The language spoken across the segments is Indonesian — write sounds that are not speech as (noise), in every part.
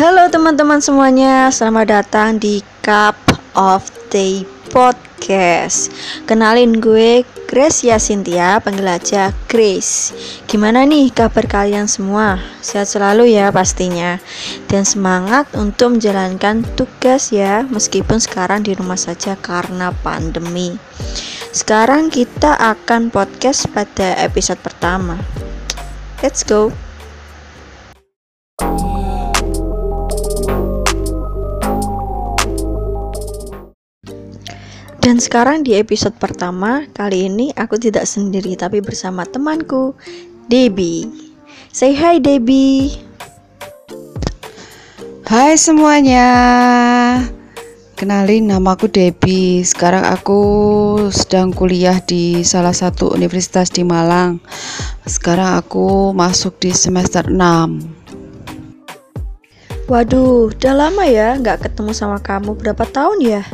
Halo teman-teman semuanya, selamat datang di Cup of Day Podcast. Kenalin gue Grace Yasintia, panggil aja Grace. Gimana nih kabar kalian semua? Sehat selalu ya pastinya. Dan semangat untuk menjalankan tugas ya, meskipun sekarang di rumah saja karena pandemi. Sekarang kita akan podcast pada episode pertama. Let's go. Dan sekarang di episode pertama, kali ini aku tidak sendiri tapi bersama temanku, Debbie. Say hi Debbie. Hai semuanya. Kenalin nama aku Debbie. Sekarang aku sedang kuliah di salah satu universitas di Malang. Sekarang aku masuk di semester 6. Waduh, udah lama ya nggak ketemu sama kamu. Berapa tahun ya?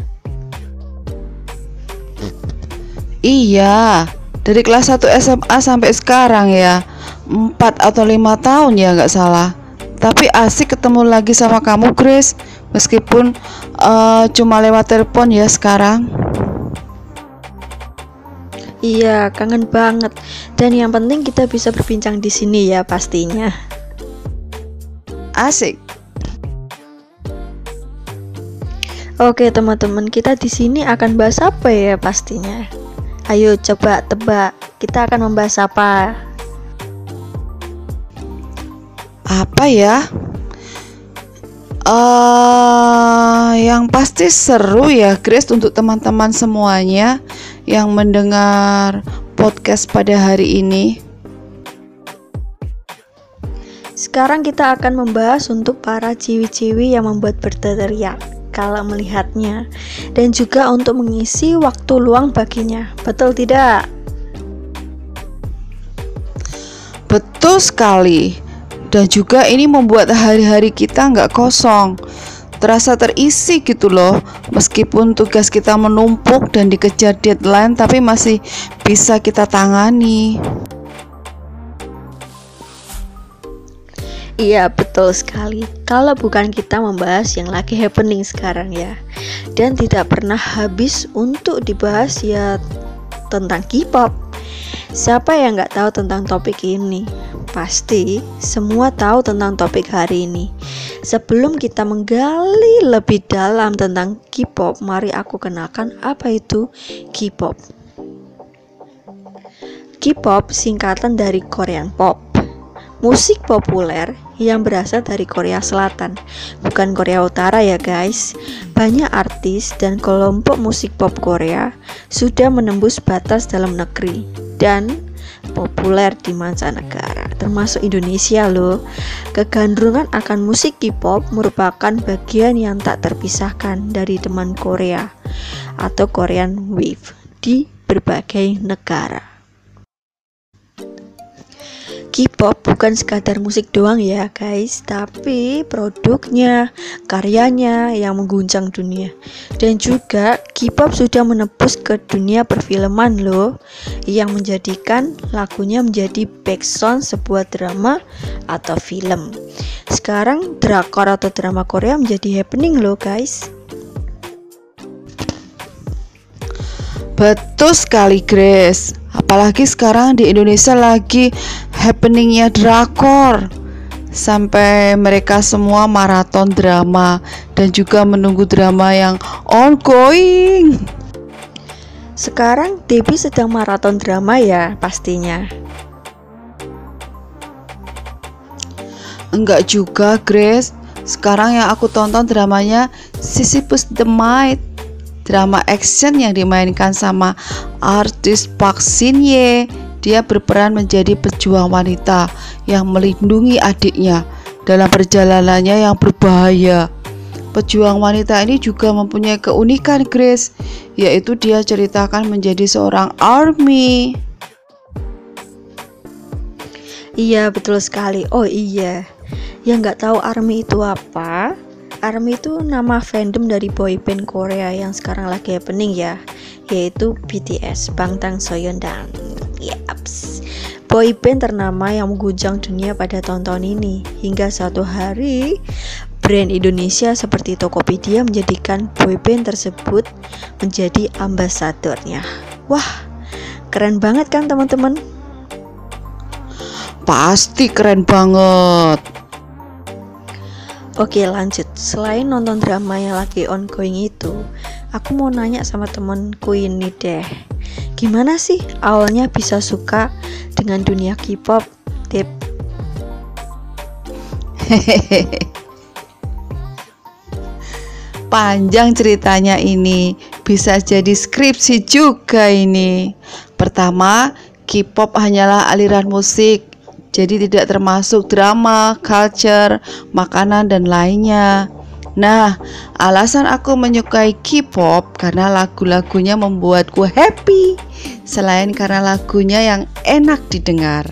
Iya, dari kelas 1 SMA sampai sekarang ya 4 atau 5 tahun ya nggak salah Tapi asik ketemu lagi sama kamu Grace Meskipun uh, cuma lewat telepon ya sekarang Iya, kangen banget. Dan yang penting kita bisa berbincang di sini ya pastinya. Asik Oke teman-teman, kita di sini akan bahas apa ya pastinya? Ayo coba tebak, kita akan membahas apa? Apa ya? Uh, yang pasti seru ya Grace untuk teman-teman semuanya yang mendengar podcast pada hari ini. Sekarang kita akan membahas untuk para ciwi-ciwi yang membuat berteriak kalau melihatnya dan juga untuk mengisi waktu luang baginya. Betul tidak? Betul sekali. Dan juga ini membuat hari-hari kita nggak kosong. Terasa terisi gitu loh. Meskipun tugas kita menumpuk dan dikejar deadline tapi masih bisa kita tangani. Iya betul sekali. Kalau bukan kita membahas yang lagi happening sekarang ya. Dan tidak pernah habis untuk dibahas ya tentang K-pop. Siapa yang nggak tahu tentang topik ini? Pasti semua tahu tentang topik hari ini. Sebelum kita menggali lebih dalam tentang K-pop Mari aku kenalkan apa itu K-pop. K-pop singkatan dari Korean Pop musik populer yang berasal dari Korea Selatan, bukan Korea Utara ya guys. Banyak artis dan kelompok musik pop Korea sudah menembus batas dalam negeri dan populer di mancanegara, termasuk Indonesia loh. Kegandrungan akan musik K-pop merupakan bagian yang tak terpisahkan dari teman Korea atau Korean Wave di berbagai negara. K-pop bukan sekadar musik doang ya guys, tapi produknya, karyanya yang mengguncang dunia. Dan juga K-pop sudah menembus ke dunia perfilman loh, yang menjadikan lagunya menjadi background sebuah drama atau film. Sekarang drakor atau drama Korea menjadi happening loh guys. Betul sekali Grace. Apalagi sekarang di Indonesia lagi happeningnya drakor sampai mereka semua maraton drama dan juga menunggu drama yang ongoing. Sekarang Debbie sedang maraton drama ya pastinya. Enggak juga Grace. Sekarang yang aku tonton dramanya Sisyphus the Might drama action yang dimainkan sama artis Park Shin Ye. Dia berperan menjadi pejuang wanita yang melindungi adiknya dalam perjalanannya yang berbahaya. Pejuang wanita ini juga mempunyai keunikan Grace, yaitu dia ceritakan menjadi seorang army. Iya betul sekali. Oh iya, yang nggak tahu army itu apa? ARMY itu nama fandom dari boyband Korea yang sekarang lagi happening ya yaitu BTS Bangtan Soyeondan Yaps boyband ternama yang mengguncang dunia pada tahun-tahun ini hingga satu hari brand Indonesia seperti Tokopedia menjadikan boyband tersebut menjadi ambasadornya. Wah, keren banget kan teman-teman? Pasti keren banget. Oke lanjut, selain nonton drama yang lagi ongoing itu, aku mau nanya sama temenku ini deh. Gimana sih awalnya bisa suka dengan dunia K-pop? Tip. (laughs) Panjang ceritanya ini, bisa jadi skripsi juga ini. Pertama, K-pop hanyalah aliran musik jadi tidak termasuk drama, culture, makanan, dan lainnya. Nah, alasan aku menyukai K-pop karena lagu-lagunya membuatku happy, selain karena lagunya yang enak didengar.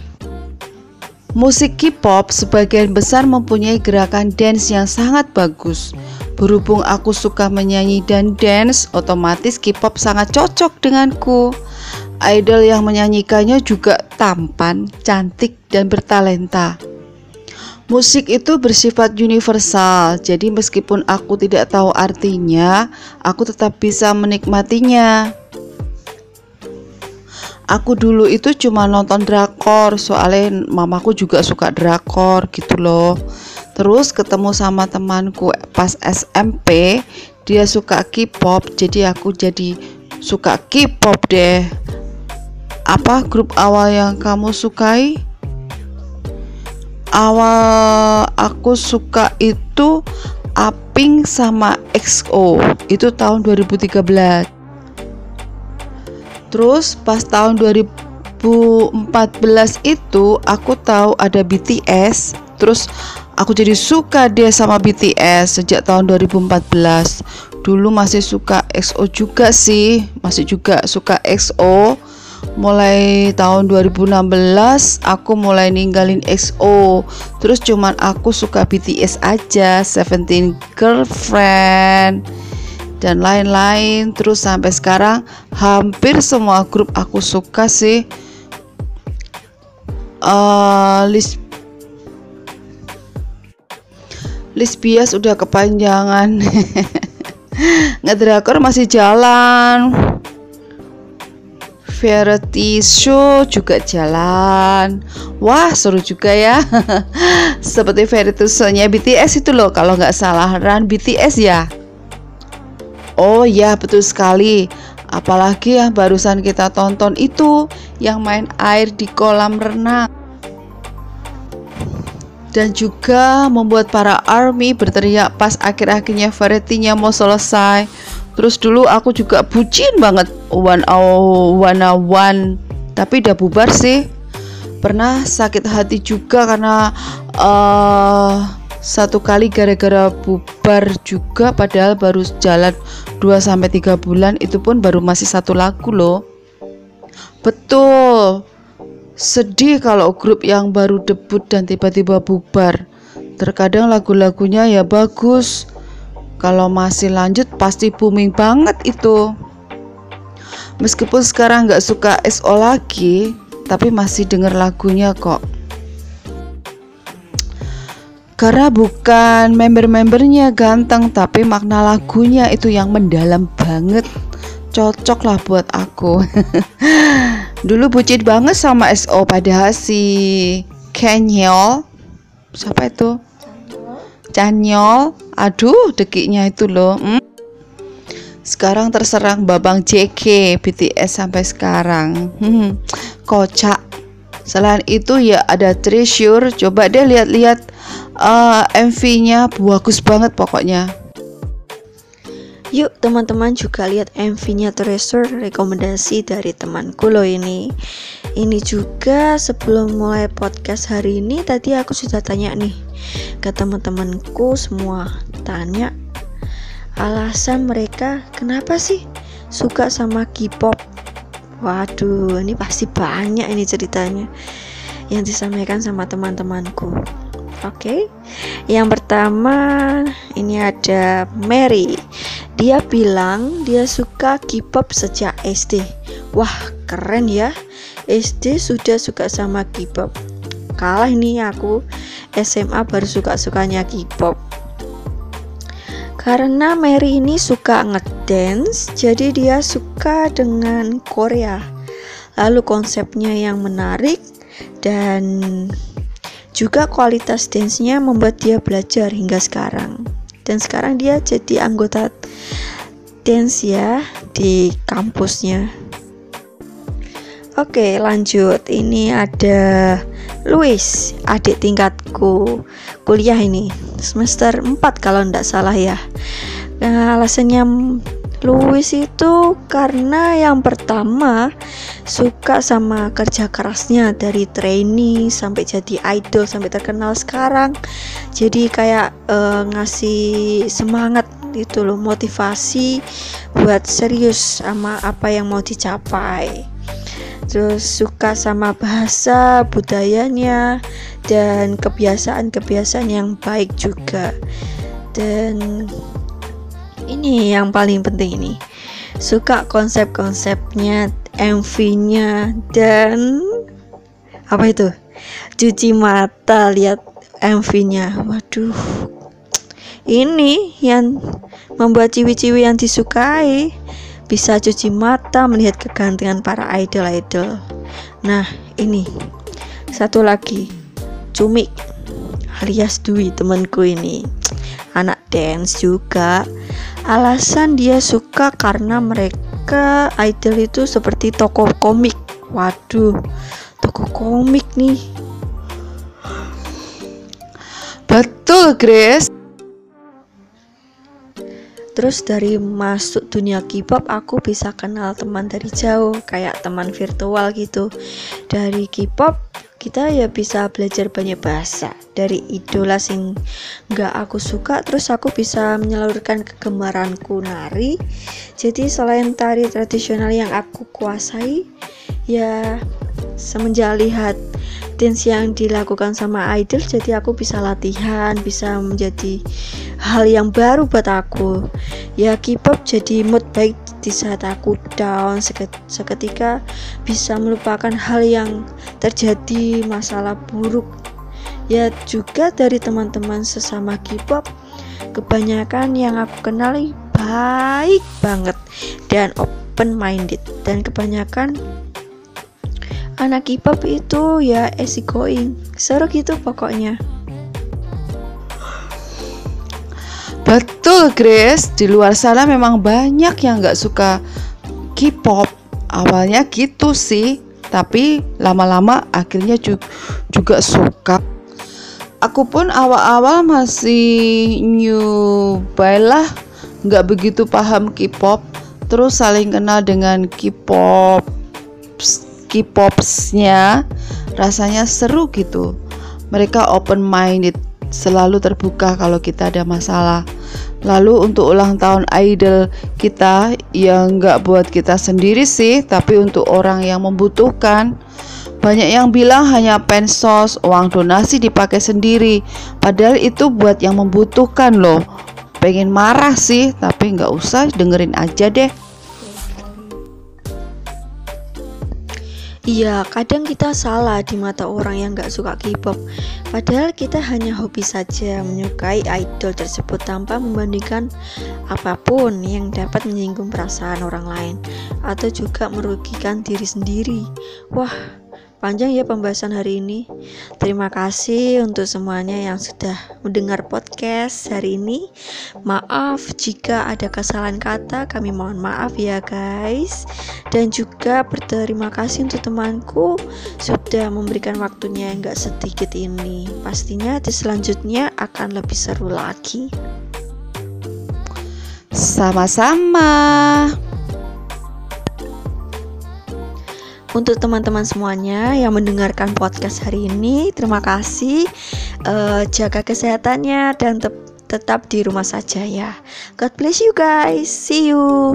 Musik K-pop sebagian besar mempunyai gerakan dance yang sangat bagus. Berhubung aku suka menyanyi dan dance, otomatis K-pop sangat cocok denganku. Idol yang menyanyikannya juga tampan, cantik, dan bertalenta. Musik itu bersifat universal, jadi meskipun aku tidak tahu artinya, aku tetap bisa menikmatinya. Aku dulu itu cuma nonton drakor, soalnya mamaku juga suka drakor gitu loh. Terus ketemu sama temanku pas SMP, dia suka K-pop, jadi aku jadi suka K-pop deh. Apa grup awal yang kamu sukai? Awal aku suka itu Aping sama XO. Itu tahun 2013. Terus pas tahun 2014 itu aku tahu ada BTS. Terus aku jadi suka dia sama BTS sejak tahun 2014. Dulu masih suka XO juga sih, masih juga suka XO mulai tahun 2016 aku mulai ninggalin EXO terus cuman aku suka BTS aja Seventeen Girlfriend dan lain-lain. Terus sampai sekarang hampir semua grup aku suka sih. Uh, list list bias udah kepanjangan. (laughs) Ngedrakor masih jalan variety show juga jalan. Wah, seru juga ya. (laughs) Seperti variety show-nya BTS itu loh, kalau nggak salah run BTS ya. Oh ya, betul sekali. Apalagi yang barusan kita tonton itu yang main air di kolam renang. Dan juga membuat para army berteriak pas akhir-akhirnya variety-nya mau selesai. Terus dulu aku juga bucin banget one oh one one tapi udah bubar sih. Pernah sakit hati juga karena uh, satu kali gara-gara bubar juga padahal baru jalan 2 sampai 3 bulan itu pun baru masih satu lagu loh. Betul. Sedih kalau grup yang baru debut dan tiba-tiba bubar. Terkadang lagu-lagunya ya bagus, kalau masih lanjut pasti booming banget itu. Meskipun sekarang nggak suka SO lagi, tapi masih denger lagunya kok. Karena bukan member-membernya ganteng, tapi makna lagunya itu yang mendalam banget. Cocok lah buat aku. (laughs) Dulu bucin banget sama SO padahal si Kenyol siapa itu? Canyol aduh dekiknya itu loh hmm. sekarang terserang babang JK BTS sampai sekarang. Hmm, kocak. Selain itu ya ada Treasure. Coba deh lihat-lihat uh, MV-nya bagus banget pokoknya Yuk teman-teman juga lihat MV-nya Treasure rekomendasi dari temanku loh ini Ini juga sebelum mulai podcast hari ini tadi aku sudah tanya nih ke teman-temanku semua Tanya alasan mereka kenapa sih suka sama K-pop Waduh ini pasti banyak ini ceritanya yang disampaikan sama teman-temanku Oke, okay. yang pertama ini ada Mary. Dia bilang dia suka K-pop sejak SD. Wah, keren ya. SD sudah suka sama K-pop. Kalah ini aku SMA baru suka-sukanya K-pop. Karena Mary ini suka ngedance, jadi dia suka dengan Korea. Lalu konsepnya yang menarik dan juga kualitas dance-nya membuat dia belajar hingga sekarang. Dan sekarang dia jadi anggota dance ya di kampusnya. Oke, lanjut. Ini ada Louis, adik tingkatku. Kuliah ini semester 4 kalau tidak salah ya. Nah, alasannya Louis itu karena yang pertama suka sama kerja kerasnya dari trainee sampai jadi idol sampai terkenal sekarang. Jadi kayak uh, ngasih semangat itu loh motivasi buat serius sama apa yang mau dicapai. Terus suka sama bahasa budayanya dan kebiasaan-kebiasaan yang baik juga. Dan ini yang paling penting ini. Suka konsep-konsepnya MV-nya dan apa itu? Cuci mata lihat MV-nya waduh ini yang membuat ciwi-ciwi yang disukai bisa cuci mata melihat kegantengan para idol-idol. Nah, ini satu lagi, Cumi alias Dwi temanku ini. Anak dance juga. Alasan dia suka karena mereka idol itu seperti toko komik. Waduh, toko komik nih. Betul, Grace. Terus dari masuk dunia K-pop aku bisa kenal teman dari jauh kayak teman virtual gitu. Dari K-pop kita ya bisa belajar banyak bahasa. Dari idola sing nggak aku suka terus aku bisa menyalurkan kegemaranku nari. Jadi selain tari tradisional yang aku kuasai ya semenjak lihat dance yang dilakukan sama idol jadi aku bisa latihan bisa menjadi hal yang baru buat aku. Ya K-pop jadi mood baik di saat aku down seketika bisa melupakan hal yang terjadi masalah buruk. Ya juga dari teman-teman sesama K-pop kebanyakan yang aku kenali baik banget dan open minded dan kebanyakan anak K-pop itu ya easy going seru gitu pokoknya Betul Grace, di luar sana memang banyak yang gak suka K-pop. Awalnya gitu sih, tapi lama-lama akhirnya juga suka. Aku pun awal-awal masih nyoba lah, gak begitu paham K-pop. Terus saling kenal dengan K-pop K-popsnya rasanya seru gitu mereka open minded selalu terbuka kalau kita ada masalah. Lalu untuk ulang tahun idol kita yang nggak buat kita sendiri sih tapi untuk orang yang membutuhkan. Banyak yang bilang hanya pensos uang donasi dipakai sendiri. Padahal itu buat yang membutuhkan loh. Pengen marah sih tapi nggak usah dengerin aja deh Iya, kadang kita salah di mata orang yang gak suka K-pop. Padahal kita hanya hobi saja menyukai idol tersebut tanpa membandingkan apa pun yang dapat menyinggung perasaan orang lain atau juga merugikan diri sendiri. Wah, Panjang ya pembahasan hari ini. Terima kasih untuk semuanya yang sudah mendengar podcast hari ini. Maaf jika ada kesalahan kata, kami mohon maaf ya guys. Dan juga berterima kasih untuk temanku sudah memberikan waktunya yang gak sedikit ini. Pastinya di selanjutnya akan lebih seru lagi. Sama-sama. Untuk teman-teman semuanya yang mendengarkan podcast hari ini, terima kasih. Uh, jaga kesehatannya dan te tetap di rumah saja ya. God bless you guys. See you.